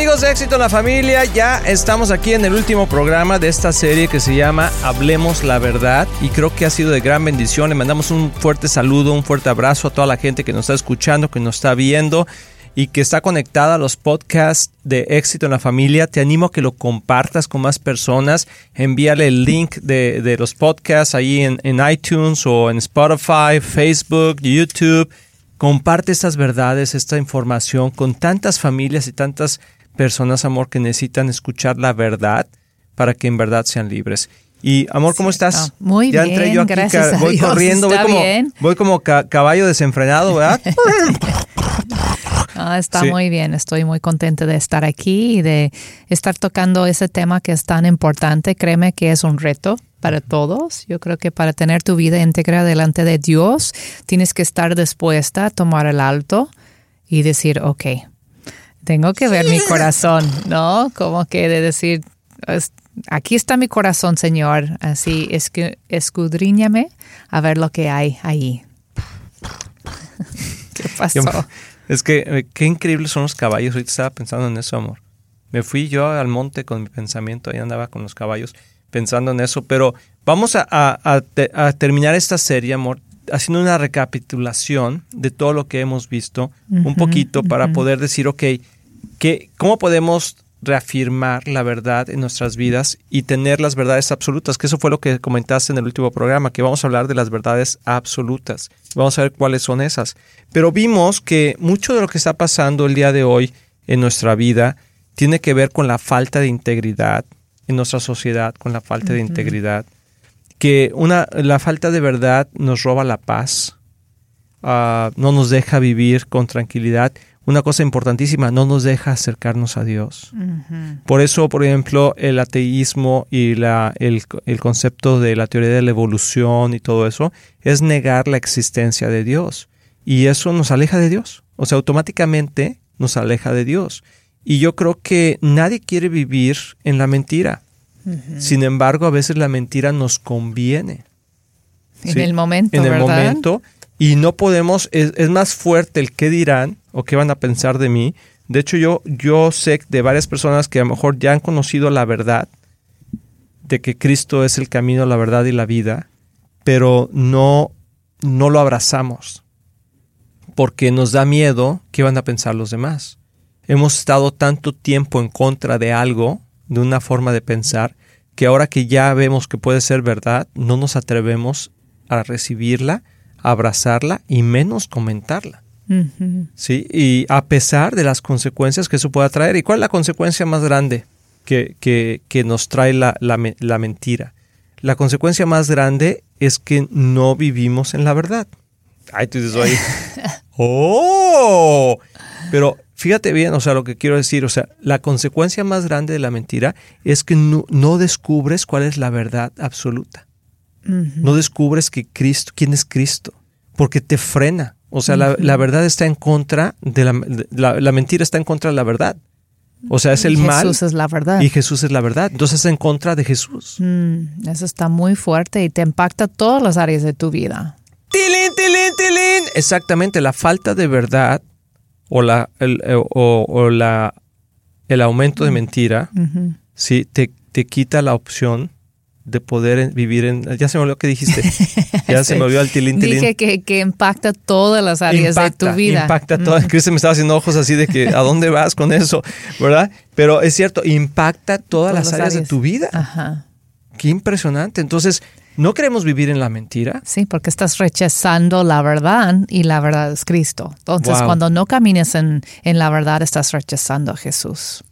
amigos de Éxito en la Familia, ya estamos aquí en el último programa de esta serie que se llama Hablemos la Verdad y creo que ha sido de gran bendición. Le mandamos un fuerte saludo, un fuerte abrazo a toda la gente que nos está escuchando, que nos está viendo y que está conectada a los podcasts de Éxito en la Familia. Te animo a que lo compartas con más personas. Envíale el link de, los podcasts ahí en, en iTunes o en Spotify, Facebook, YouTube Comparte estas verdades, esta información con tantas familias y tantas personas, amor, que necesitan escuchar la verdad para que en verdad sean libres. Y amor, ¿cómo estás? muy ya bien, yo aquí, gracias voy corriendo, voy como, voy como caballo desenfrenado, ¿verdad? Ah, está muy bien, estoy muy contenta de estar aquí y de estar tocando ese tema que es tan importante. Créeme que es un reto para todos. Yo creo que para tener tu vida íntegra delante de Dios, tienes que estar dispuesta a tomar el alto y decir, ok, tengo que ver mi corazón, ¿no? Como que de decir, aquí está mi corazón, Señor. Así es que escudriñame a ver lo que hay ahí. ¿Qué pasó? Es que eh, qué increíbles son los caballos. Ahorita estaba pensando en eso, amor. Me fui yo al monte con mi pensamiento, ahí andaba con los caballos pensando en eso, pero vamos a, terminar esta serie, amor, haciendo una recapitulación de todo lo que hemos visto, un poquito, para poder decir, ok, que, ¿cómo podemos reafirmar la verdad en nuestras vidas y tener las verdades absolutas? Que eso fue lo que comentaste en el último programa, que vamos a hablar de las verdades absolutas. Vamos a ver cuáles son esas. Pero vimos que mucho de lo que está pasando el día de hoy en nuestra vida tiene que ver con la falta de integridad, en nuestra sociedad con la falta de integridad, que una, la falta de verdad nos roba la paz, ah, no nos deja vivir con tranquilidad. Una cosa importantísima, no nos deja acercarnos a Dios. Por eso, por ejemplo, el ateísmo y la, el, el concepto de la teoría de la evolución y todo eso es negar la existencia de Dios. Y eso nos aleja de Dios. O sea, automáticamente nos aleja de Dios. Y yo creo que nadie quiere vivir en la mentira. Sin embargo, a veces la mentira nos conviene. En el momento. En el momento. Y no podemos, es, más fuerte el qué dirán o qué van a pensar de mí. De hecho, yo, yo sé de varias personas que a lo mejor ya han conocido la verdad de que Cristo es el camino, la verdad y la vida, pero no, no lo abrazamos porque nos da miedo qué van a pensar los demás hemos estado tanto tiempo en contra de algo, de una forma de pensar, que ahora que ya vemos que puede ser verdad, no nos atrevemos a recibirla, a abrazarla y menos comentarla. ¿Sí? Y a pesar de las consecuencias que eso pueda traer. ¿Y cuál es la consecuencia más grande que, que, nos trae la, la, mentira? La consecuencia más grande es que no vivimos en la verdad. Ay, tú dices ahí. ¡Oh! Pero fíjate bien, o sea, lo que quiero decir, o sea, la consecuencia más grande de la mentira es que no, descubres cuál es la verdad absoluta. No descubres que Cristo, quién es Cristo, porque te frena. O sea, la, verdad está en contra de la, la, mentira está en contra de la verdad. O sea, es el mal. Jesús es la verdad. Y Jesús es la verdad. Entonces es en contra de Jesús. Mm, eso está muy fuerte y te impacta todas las áreas de tu vida. ¡Tilín, tilín, tilín! Exactamente, la falta de verdad o, la, el, eh, o, la, el aumento de mentira, ¿sí? te, te quita la opción de poder vivir en... Ya se me olvidó que dijiste. Ya se me olvidó el tilín, tilín. Dije que, que impacta todas las áreas de tu vida. Impacta todas. Cristian me estaba haciendo ojos así de que ¿a dónde vas con eso? ¿Verdad? Pero es cierto, impacta todas, las, áreas, de tu vida. Ajá. Qué impresionante. Entonces, no queremos vivir en la mentira. Sí, porque estás rechazando la verdad y la verdad es Cristo. Entonces, cuando no camines en, la verdad, estás rechazando a Jesús.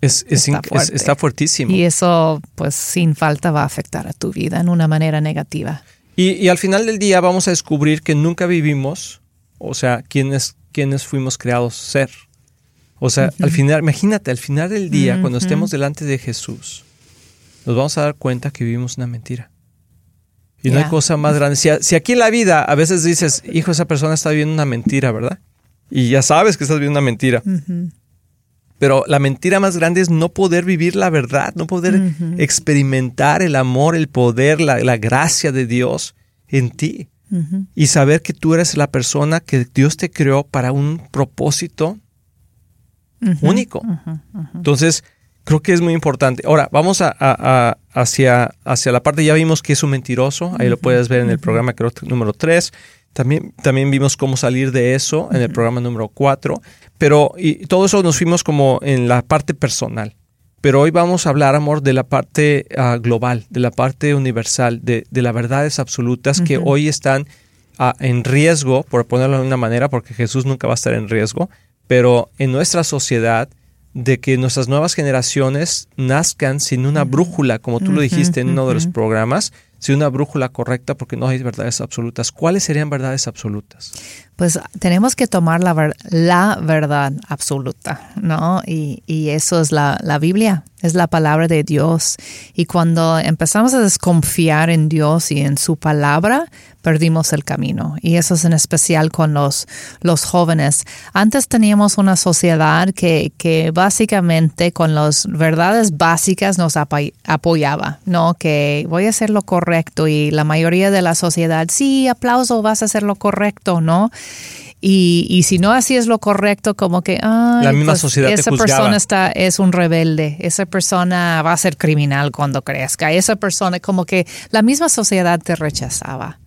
Es, está, fuertísimo. Y eso, pues, sin falta va a afectar a tu vida en una manera negativa. Y, al final del día vamos a descubrir que nunca vivimos, o sea, quienes, quienes fuimos creados ser. O sea, al final, imagínate, al final del día, cuando estemos delante de Jesús, nos vamos a dar cuenta que vivimos una mentira. Y no hay cosa más grande. Si, aquí en la vida a veces dices, hijo, esa persona está viviendo una mentira, ¿verdad? Y ya sabes que estás viviendo una mentira. Pero la mentira más grande es no poder vivir la verdad, no poder experimentar el amor, el poder, la, gracia de Dios en ti. Y saber que tú eres la persona que Dios te creó para un propósito único. Entonces, creo que es muy importante. Ahora, vamos a, hacia, hacia la parte, ya vimos que es un mentiroso, ahí lo puedes ver en el programa creo, número 3. También, también vimos cómo salir de eso en el programa número 4. Pero y todo eso nos fuimos como en la parte personal. Pero hoy vamos a hablar, amor, de la parte ah, global, de la parte universal, de, de las verdades absolutas que hoy están ah, en riesgo, por ponerlo de una manera, porque Jesús nunca va a estar en riesgo, pero en nuestra sociedad, de que nuestras nuevas generaciones nazcan sin una brújula, como tú lo dijiste en uno de los programas, sin una brújula correcta porque no hay verdades absolutas. ¿Cuáles serían verdades absolutas? Pues tenemos que tomar la, la verdad absoluta, ¿no? Y, y eso es la, la, Biblia, es la palabra de Dios. Y cuando empezamos a desconfiar en Dios y en su palabra, perdimos el camino. Y eso es en especial con los, los jóvenes. Antes teníamos una sociedad que, que básicamente con las verdades básicas nos apoyaba, ¿no? Que voy a hacer lo correcto y la mayoría de la sociedad, sí, aplauso, vas a hacer lo correcto, ¿no? Y, y, si no así es lo correcto, como que la misma pues, sociedad esa persona está es un rebelde, esa persona va a ser criminal cuando crezca, esa persona como que la misma sociedad te rechazaba.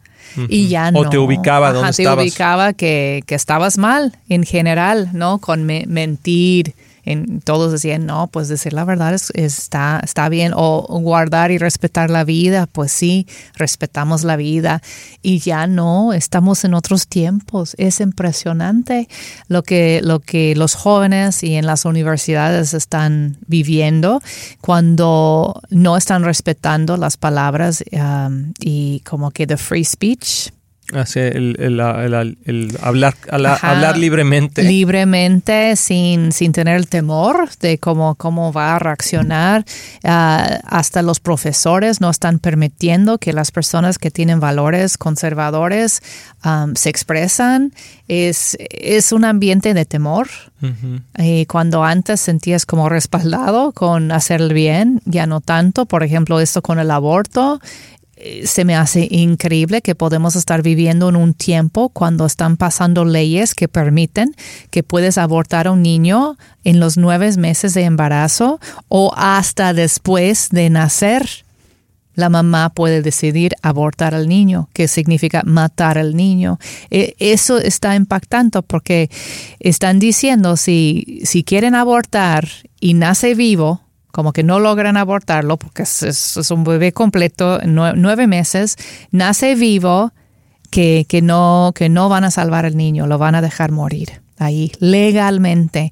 Y ya no. O te ubicaba donde te ubicaba que, que, estabas mal en general, ¿no? Con mentir, todos decían, no, pues decir la verdad es, está, está bien, o guardar y respetar la vida, pues sí, respetamos la vida y ya no, estamos en otros tiempos. Es impresionante lo que, lo que los jóvenes y en las universidades están viviendo cuando no están respetando las palabras um, y como que the free speech el, el, el, hablar, hablar libremente. Libremente, sin, sin tener el temor de cómo, cómo va a reaccionar. Ah, hasta los profesores no están permitiendo que las personas que tienen valores conservadores se expresan. Es, es un ambiente de temor. Y cuando antes sentías como respaldado con hacer el bien, ya no tanto. Por ejemplo, esto con el aborto se me hace increíble que podemos estar viviendo en un tiempo cuando están pasando leyes que permiten que puedes abortar a un niño en los nueve meses de embarazo o hasta después de nacer. La mamá puede decidir abortar al niño, que significa matar al niño. E, eso está impactando porque están diciendo si, si quieren abortar y nace vivo, como que no logran abortarlo porque es, un bebé completo, nueve meses, nace vivo, que, que, no, que no van a salvar al niño, lo van a dejar morir ahí legalmente.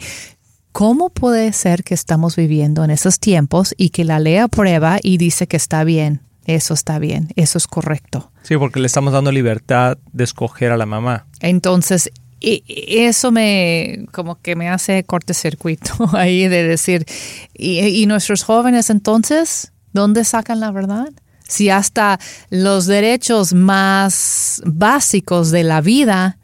¿Cómo puede ser que estamos viviendo en esos tiempos y que la ley aprueba y dice que está bien? Eso está bien, eso es correcto. Sí, porque le estamos dando libertad de escoger a la mamá. Entonces, y eso me como que me hace cortocircuito ahí de decir, y, nuestros jóvenes entonces, ¿dónde sacan la verdad? Si hasta los derechos más básicos de la vida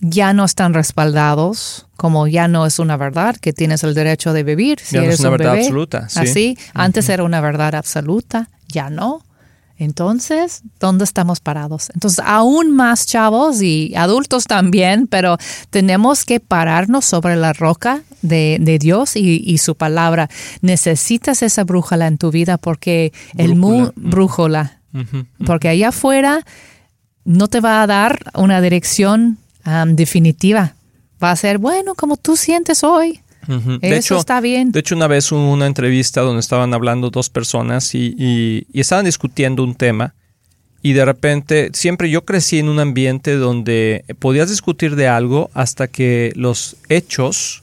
ya no están respaldados, como ya no es una verdad que tienes el derecho de vivir. Si ya no es una verdad absoluta. Así, antes era una verdad absoluta, ya no. Entonces, ¿dónde estamos parados? Entonces, aún más chavos y adultos también, pero tenemos que pararnos sobre la roca de, Dios y, su palabra. Necesitas esa brújula en tu vida porque el mundo, brújula, porque allá afuera no te va a dar una dirección definitiva. Va a ser, bueno, como tú sientes hoy. De Eso está bien. De hecho, una vez hubo una entrevista donde estaban hablando dos personas y, estaban discutiendo un tema y de repente, siempre yo crecí en un ambiente donde podías discutir de algo hasta que los hechos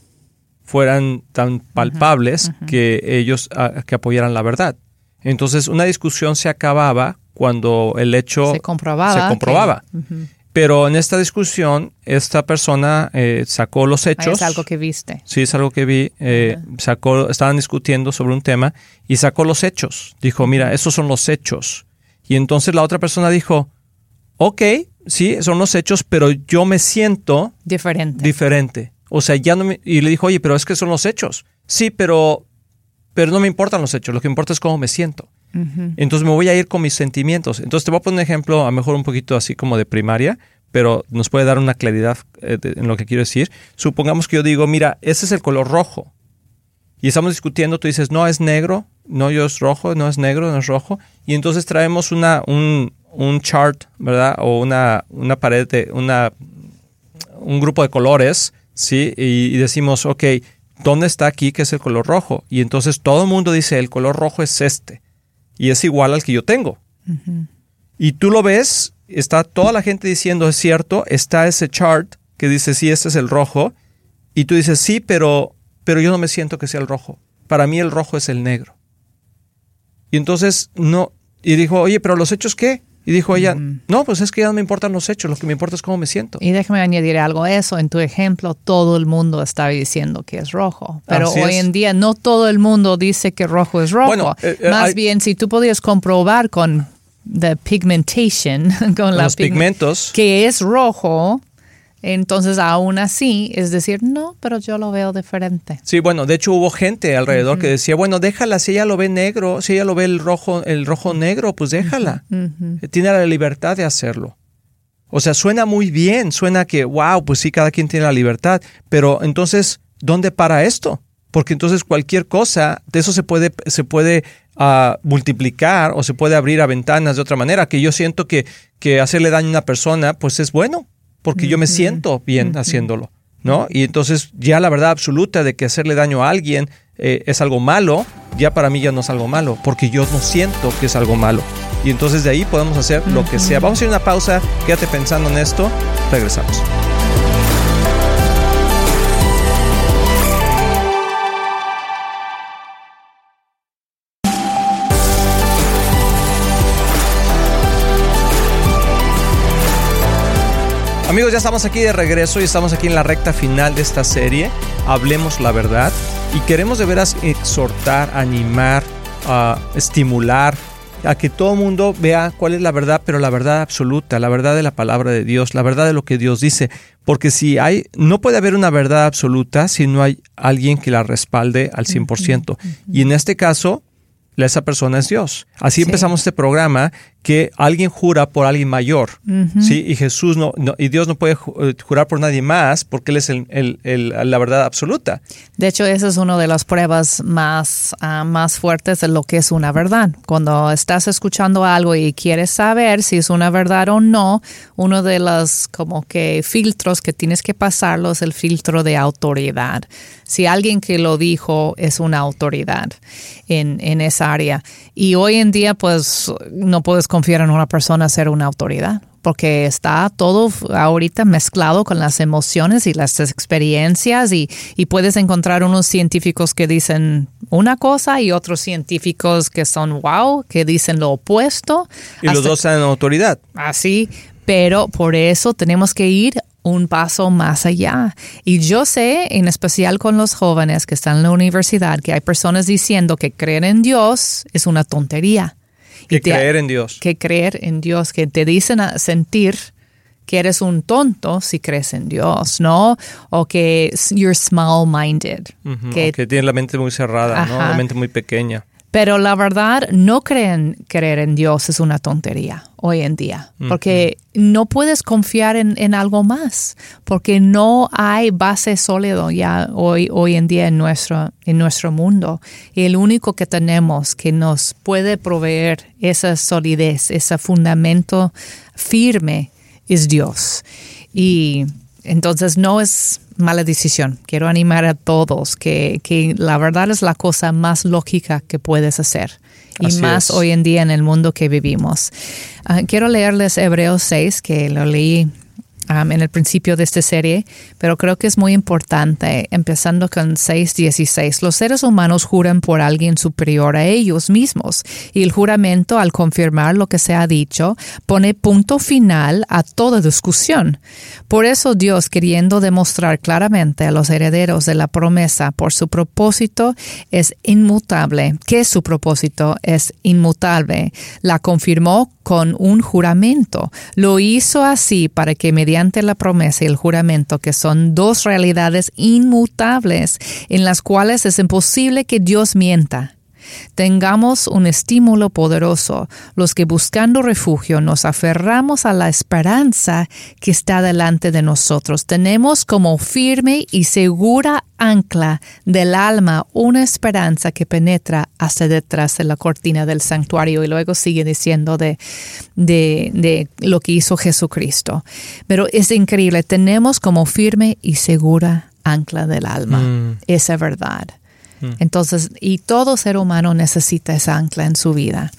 fueran tan palpables que ellos que apoyaran la verdad. Entonces, una discusión se acababa cuando el hecho se comprobaba. Se comprobaba. Pero en esta discusión, esta persona eh, sacó los hechos. Es algo que viste. Sí, es algo que vi. Eh, sacó, estaban discutiendo sobre un tema y sacó los hechos. Dijo, mira, esos son los hechos. Y entonces la otra persona dijo, ok, sí, son los hechos, pero yo me siento diferente. Diferente. O sea, ya no me, y le dijo, oye, pero es que son los hechos. Sí, pero, pero no me importan los hechos. Lo que importa es cómo me siento. Entonces me voy a ir con mis sentimientos. Entonces te voy a poner un ejemplo, a lo mejor un poquito así como de primaria, pero nos puede dar una claridad eh, en lo que quiero decir. Supongamos que yo digo, mira, ese es el color rojo. Y estamos discutiendo, tú dices, no es negro, no yo es rojo, no es negro, no es rojo. Y entonces traemos una, un, un chart, ¿verdad? O una, una pared de, una, un grupo de colores, ¿sí? Y, y decimos, ok, ¿dónde está aquí que es el color rojo? Y entonces todo el mundo dice, el color rojo es este. Y es igual al que yo tengo. Y tú lo ves, está toda la gente diciendo, es cierto, está ese chart que dice, sí, este es el rojo. Y tú dices, sí, pero, pero yo no me siento que sea el rojo. Para mí el rojo es el negro. Y entonces, no, y dijo, oye, pero los hechos qué? Y dijo ella, no, pues es que ya no me importan los hechos, lo que me importa es cómo me siento. Y déjame añadir algo a eso. En tu ejemplo, todo el mundo está diciendo que es rojo. Pero hoy en día no todo el mundo dice que rojo es rojo. Bueno, eh, eh, Más bien, si tú podías comprobar con the pigmentation, con, los pigmentos, que es rojo, entonces, aún así, es decir, no, pero yo lo veo diferente. Sí, bueno, de hecho hubo gente alrededor que decía, bueno, déjala, si ella lo ve negro, si ella lo ve el rojo, el rojo negro, pues déjala. Tiene la libertad de hacerlo. O sea, suena muy bien, suena que, wow, pues sí, cada quien tiene la libertad, pero entonces, ¿dónde para esto? Porque entonces cualquier cosa, de eso se puede, se puede uh, multiplicar o se puede abrir a ventanas de otra manera, que yo siento que, que hacerle daño a una persona, pues es bueno porque yo me siento bien haciéndolo, ¿no? Y entonces ya la verdad absoluta de que hacerle daño a alguien eh, es algo malo, ya para mí ya no es algo malo, porque yo no siento que es algo malo. Y entonces de ahí podemos hacer lo que sea. Vamos a ir a una pausa, quédate pensando en esto, regresamos. Amigos, ya estamos aquí de regreso y estamos aquí en la recta final de esta serie. Hablemos la verdad y queremos de veras exhortar, animar, estimular a que todo el mundo vea cuál es la verdad, pero la verdad absoluta, la verdad de la palabra de Dios, la verdad de lo que Dios dice. Porque si hay, no puede haber una verdad absoluta si no hay alguien que la respalde al 100%. Y en este caso, esa persona es Dios. Así empezamos este programa que alguien jura por alguien mayor, ¿sí? Y Jesús no, y Dios no puede eh, jurar por nadie más porque Él es el, la verdad absoluta. De hecho, esa es una de las pruebas más, ah, más fuertes de lo que es una verdad. Cuando estás escuchando algo y quieres saber si es una verdad o no, uno de los como que filtros que tienes que pasarlo es el filtro de autoridad. Si alguien que lo dijo es una autoridad en, en esa área. Y hoy en día, pues, no puedes confiar en una persona ser una autoridad, porque está todo ahorita mezclado con las emociones y las experiencias y, puedes encontrar unos científicos que dicen una cosa y otros científicos que son wow, que dicen lo opuesto. Y los dos tienen autoridad. Así, pero por eso tenemos que ir un paso más allá. Y yo sé, en especial con los jóvenes que están en la universidad, que hay personas diciendo que creer en Dios es una tontería. Que creer en Dios. Que creer en Dios, que te dicen a sentir que eres un tonto si crees en Dios, ¿no? O que you're small-minded. que, que tienes la mente muy cerrada, ¿no? La mente muy pequeña. Pero la verdad, no creen creer en Dios es una tontería hoy en día, porque no puedes confiar en, algo más, porque no hay base sólido ya hoy, hoy en día en nuestro, en nuestro mundo. Y el único que tenemos que nos puede proveer esa solidez, ese fundamento firme es Dios. Y entonces no es mala decisión. Quiero animar a todos que, que la verdad es la cosa más lógica que puedes hacer. Y más hoy en día en el mundo que vivimos. Ah, quiero leerles Hebreos 6, que lo leí en el principio de esta serie, pero creo que es muy importante, empezando con 6.16. Los seres humanos juran por alguien superior a ellos mismos y el juramento, al confirmar lo que se ha dicho, pone punto final a toda discusión. Por eso Dios, queriendo demostrar claramente a los herederos de la promesa por su propósito es inmutable, que su propósito es inmutable, la confirmó con un juramento. Lo hizo así para que mediante la promesa y el juramento, que son dos realidades inmutables en las cuales es imposible que Dios mienta, Tengamos un estímulo poderoso, los que buscando refugio nos aferramos a la esperanza que está delante de nosotros. Tenemos como firme y segura ancla del alma una esperanza que penetra hasta detrás de la cortina del santuario y luego sigue diciendo de, de, lo que hizo Jesucristo. Pero es increíble, tenemos como firme y segura ancla del alma mm. esa verdad. Entonces, y todo ser humano necesita esa ancla en su vida.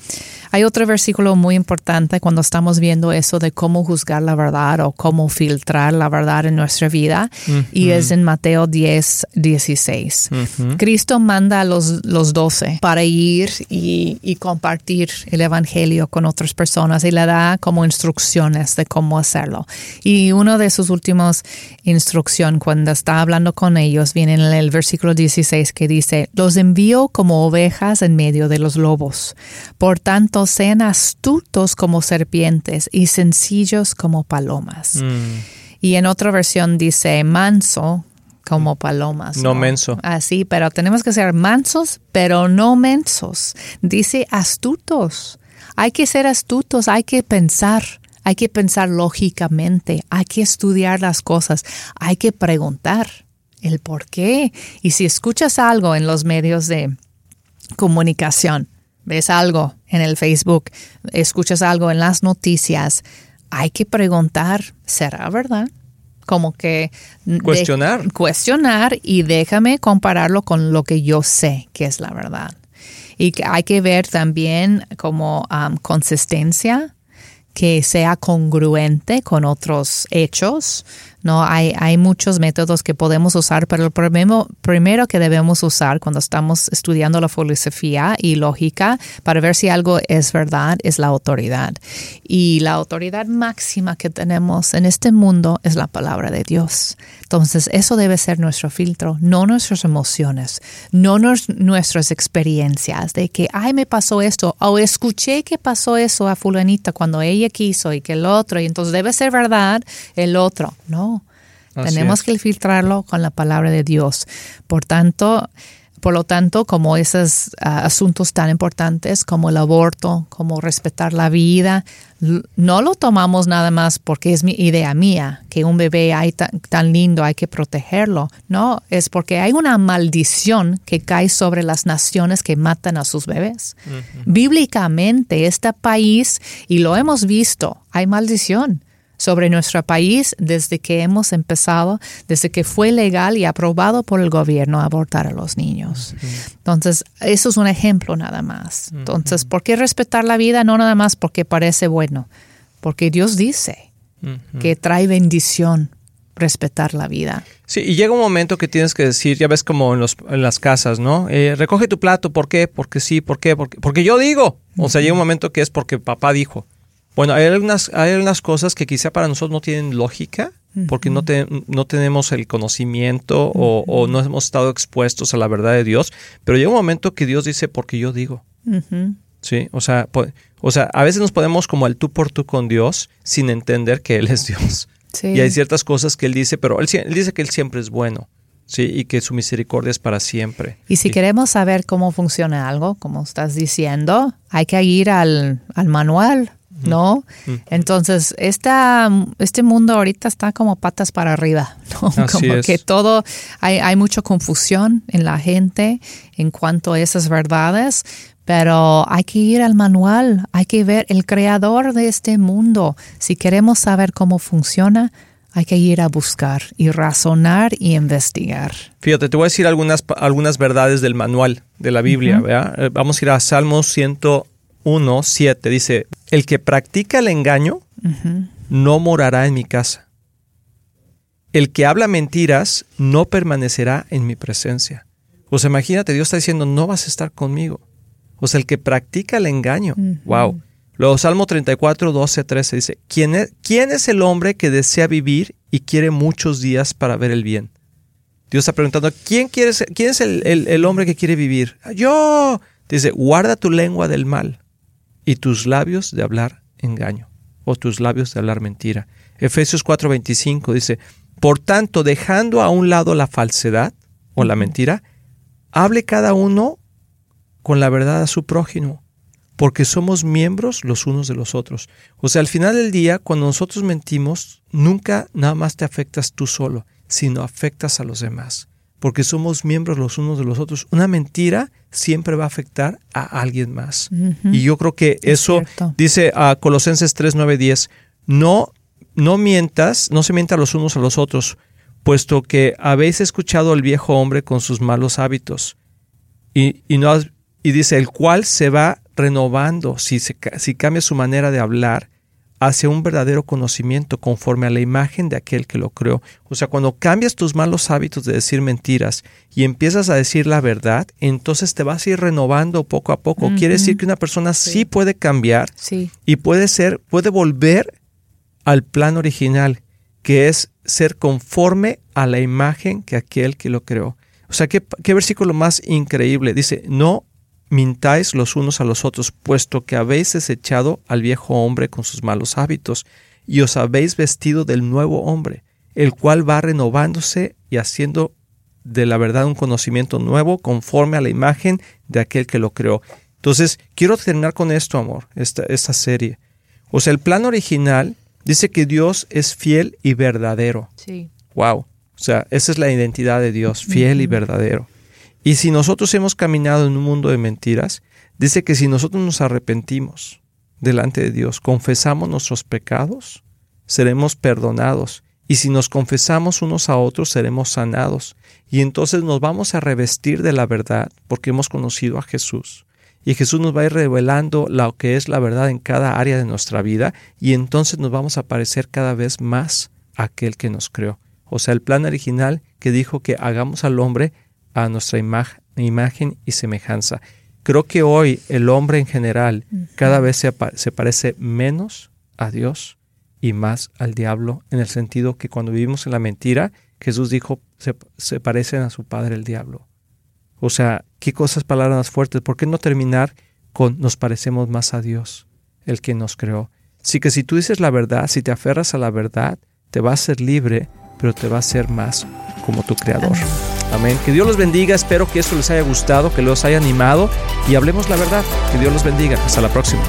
Hay otro versículo muy importante cuando estamos viendo eso de cómo juzgar la verdad o cómo filtrar la verdad en nuestra vida y es en Mateo 10, 16. Cristo manda a los, los 12 para ir y, y, compartir el Evangelio con otras personas y le da como instrucciones de cómo hacerlo. Y una de sus últimas instrucciones cuando está hablando con ellos viene en el versículo 16 que dice, los envío como ovejas en medio de los lobos. Por tanto, sean astutos como serpientes y sencillos como palomas. Mm. Y en otra versión dice manso como palomas. No, menso. Así, pero tenemos que ser mansos, pero no mensos. Dice astutos. Hay que ser astutos, hay que pensar. Hay que pensar lógicamente, hay que estudiar las cosas, hay que preguntar el por qué. Y si escuchas algo en los medios de comunicación, ves algo en el Facebook, escuchas algo en las noticias, hay que preguntar, ¿será verdad? Como que... Cuestionar. cuestionar y déjame compararlo con lo que yo sé que es la verdad. Y hay que ver también como consistencia, que sea congruente con otros hechos, no, hay, hay muchos métodos que podemos usar, pero el primero, primero que debemos usar cuando estamos estudiando la filosofía y lógica para ver si algo es verdad es la autoridad. Y la autoridad máxima que tenemos en este mundo es la palabra de Dios. Entonces, eso debe ser nuestro filtro, no nuestras emociones, no nuestras experiencias de que, ay, me pasó esto, o escuché que pasó eso a fulanita cuando ella quiso y que el otro, y entonces debe ser verdad el otro, ¿no? Tenemos que filtrarlo con la palabra de Dios. Por tanto, por lo tanto, como esos ah, asuntos tan importantes como el aborto, como respetar la vida, no lo tomamos nada más porque es mi idea mía, que un bebé hay tan, lindo, hay que protegerlo. No, es porque hay una maldición que cae sobre las naciones que matan a sus bebés. Bíblicamente, este país, y lo hemos visto, hay maldición sobre nuestro país desde que hemos empezado, desde que fue legal y aprobado por el gobierno abortar a los niños. Entonces, eso es un ejemplo nada más. Entonces, ¿por qué respetar la vida? No nada más porque parece bueno, porque Dios dice que trae bendición respetar la vida. Sí, y llega un momento que tienes que decir, ya ves como en, los, en las casas, ¿no? Eh, recoge tu plato, ¿por qué? Porque sí, ¿por qué? Porque, porque yo digo. O sea, llega un momento que es porque papá dijo. Bueno, hay algunas, hay algunas cosas que quizá para nosotros no tienen lógica, porque no, no tenemos el conocimiento o, no hemos estado expuestos a la verdad de Dios, pero llega un momento que Dios dice, porque yo digo. Sí, o sea, o sea, a veces nos podemos como al tú por tú con Dios sin entender que Él es Dios. Y hay ciertas cosas que Él dice, pero él, dice que Él siempre es bueno. Sí, y que su misericordia es para siempre. Y si queremos saber cómo funciona algo, como estás diciendo, hay que ir al, al manual ¿no? Entonces, esta, este mundo ahorita está como patas para arriba, ¿no? como que todo, hay, hay mucha confusión en la gente en cuanto a esas verdades, pero hay que ir al manual, hay que ver el creador de este mundo. Si queremos saber cómo funciona, hay que ir a buscar y razonar y investigar. Fíjate, te voy a decir algunas, algunas verdades del manual de la Biblia. Eh, vamos a ir a Salmos 1, 7. Dice, el que practica el engaño no morará en mi casa. El que habla mentiras no permanecerá en mi presencia. O sea, imagínate, Dios está diciendo, no vas a estar conmigo. O sea, el que practica el engaño. Wow. Luego, Salmo 34, 12, 13 dice, ¿Quién es, ¿quién es el hombre que desea vivir y quiere muchos días para ver el bien? Dios está preguntando, ¿quién, quiere quién es el, el hombre que quiere vivir? Yo. Dice, guarda tu lengua del mal y tus labios de hablar engaño o tus labios de hablar mentira. Efesios 4:25 dice, por tanto, dejando a un lado la falsedad o la mentira, hable cada uno con la verdad a su prójimo, porque somos miembros los unos de los otros. O sea, al final del día, cuando nosotros mentimos, nunca nada más te afectas tú solo, sino afectas a los demás, porque somos miembros los unos de los otros. Una mentira siempre va a afectar a alguien más. Y yo creo que eso dice a Colosenses 3, 9, 10, no, no mientas, no se mienta los unos a los otros, puesto que habéis escuchado al viejo hombre con sus malos hábitos, y, no, y dice, el cual se va renovando si, si cambia su manera de hablar hacia un verdadero conocimiento conforme a la imagen de aquel que lo creó. O sea, cuando cambias tus malos hábitos de decir mentiras y empiezas a decir la verdad, entonces te vas a ir renovando poco a poco. Quiere decir que una persona sí, puede cambiar y puede ser, puede volver al plan original, que es ser conforme a la imagen que aquel que lo creó. O sea, qué, qué versículo más increíble. Dice, no mintáis los unos a los otros, puesto que habéis desechado al viejo hombre con sus malos hábitos, y os habéis vestido del nuevo hombre, el cual va renovándose y haciendo de la verdad un conocimiento nuevo conforme a la imagen de aquel que lo creó. Entonces, quiero terminar con esto, amor, esta, esta serie. O sea, el plan original dice que Dios es fiel y verdadero. Sí. Wow. O sea, esa es la identidad de Dios, fiel y verdadero. Y si nosotros hemos caminado en un mundo de mentiras, dice que si nosotros nos arrepentimos delante de Dios, confesamos nuestros pecados, seremos perdonados. Y si nos confesamos unos a otros, seremos sanados. Y entonces nos vamos a revestir de la verdad porque hemos conocido a Jesús. Y Jesús nos va a ir revelando lo que es la verdad en cada área de nuestra vida y entonces nos vamos a parecer cada vez más aquel que nos creó. O sea, el plan original que dijo que hagamos al hombre a nuestra imagen y semejanza. Creo que hoy el hombre en general cada vez se, parece menos a Dios y más al diablo, en el sentido que cuando vivimos en la mentira, Jesús dijo, se, se parecen a su padre el diablo. O sea, qué cosas, palabras fuertes. ¿Por qué no terminar con nos parecemos más a Dios, el que nos creó? Así que si tú dices la verdad, si te aferras a la verdad, te vas a ser libre, pero te va a ser más como tu creador. Amén. Que Dios los bendiga. Espero que esto les haya gustado, que los haya animado y hablemos la verdad. Que Dios los bendiga. Hasta la próxima.